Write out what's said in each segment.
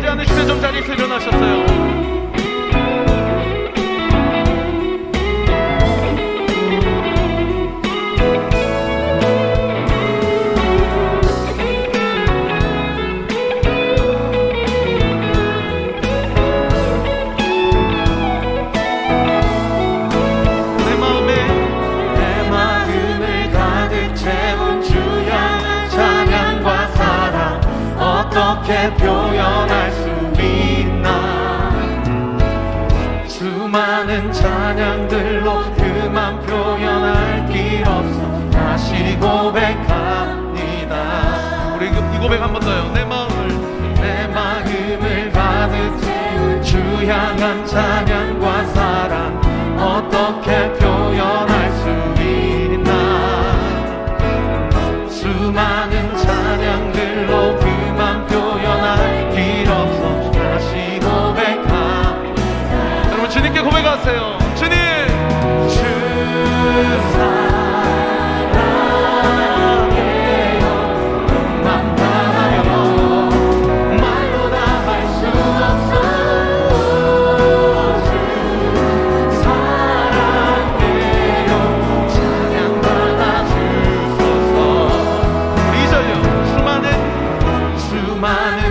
고백하지 않으시면 좀 자리에서 일어나셨어요. 어떻게 표현할 수 있나? 수많은 찬양들로 그만 표현할 길 없어 다시 고백합니다. 우리 이 고백 한 번 더요. 내 마음을. 내 마음을 가득 채운 주 향한 찬양과 사랑 어떻게 표현 수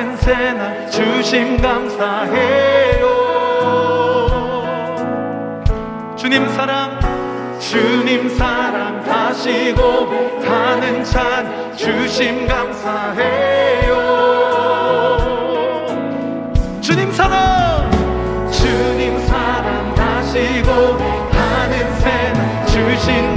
고백하는 새날 주심 감사해요. 주님 사랑 주님 사랑 다시 고백하는 찬 주심 감사해요. 주님 사랑 주님 사랑 다시 고백하는 새날 주심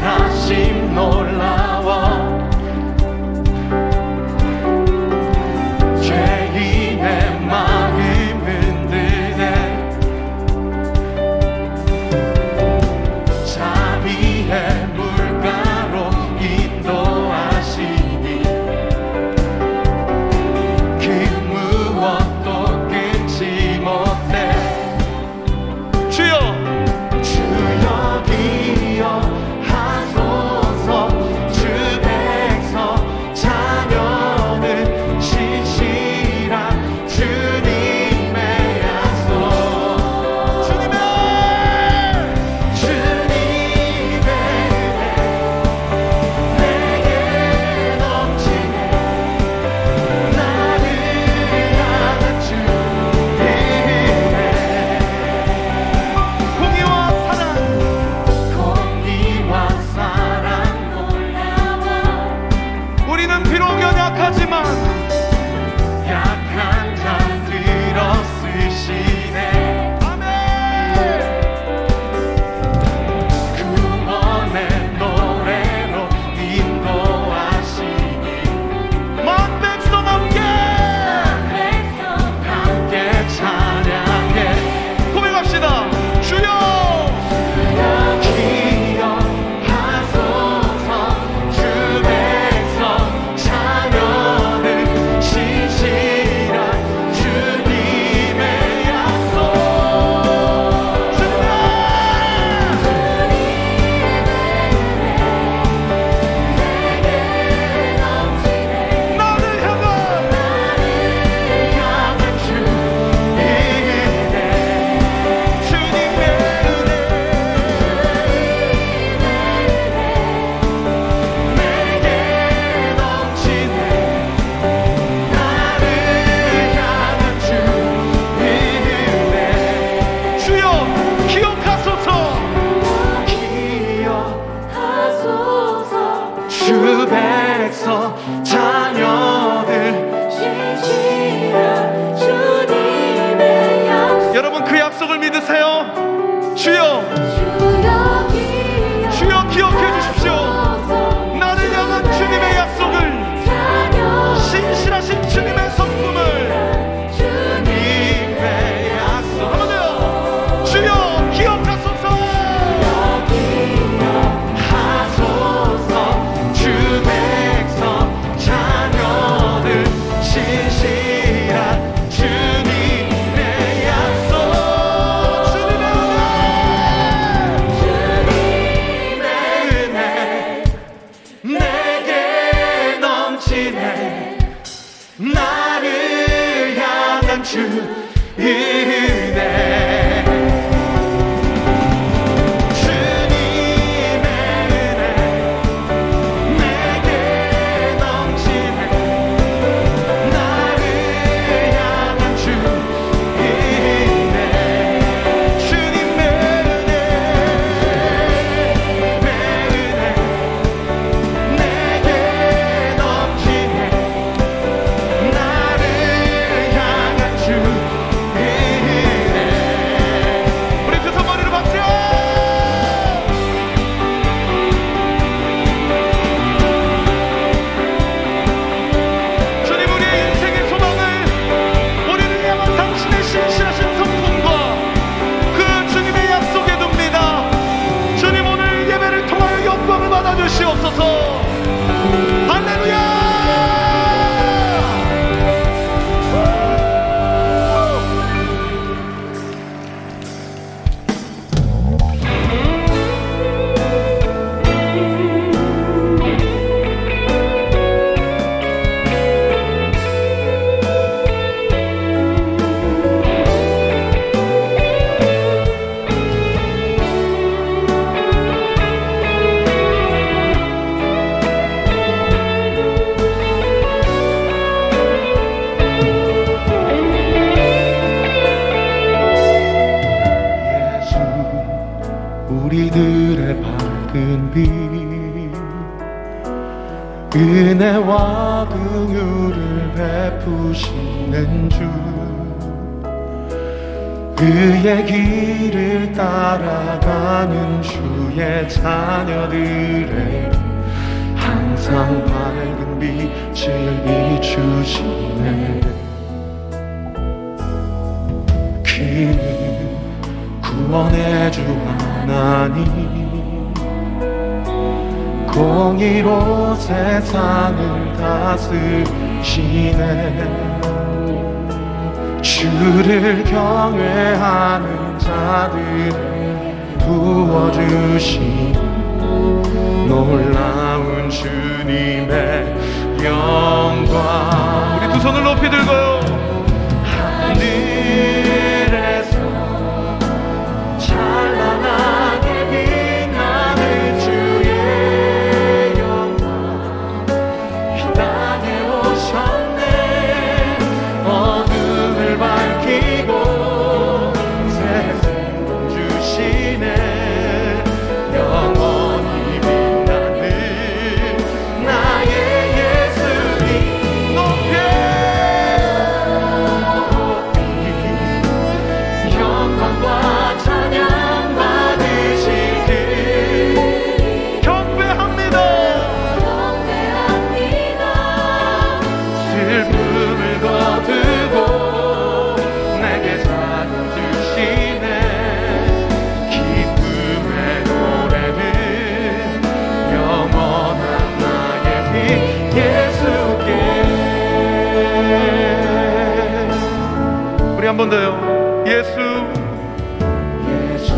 다시 놀라워. 은 베푸시는 주 그의 길을 따라가는 주의 자녀들의 항상 밝은 빛을 비추시네. 그는 구원의 주 하나님 공의로 세상을 다스리시네. 주를 경외하는 자들을 부어주신 놀라운 주님의 영광. 우리 두 손을 높이 들고 한 번 더요. 예수. 예수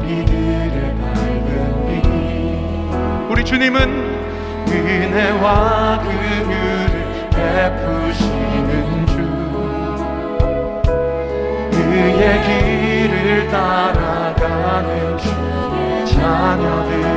우리들의 밝은 빛 우리 주님은 은혜와 긍휼을 베푸시는 주 그의 길을 따라가는 주의 자녀들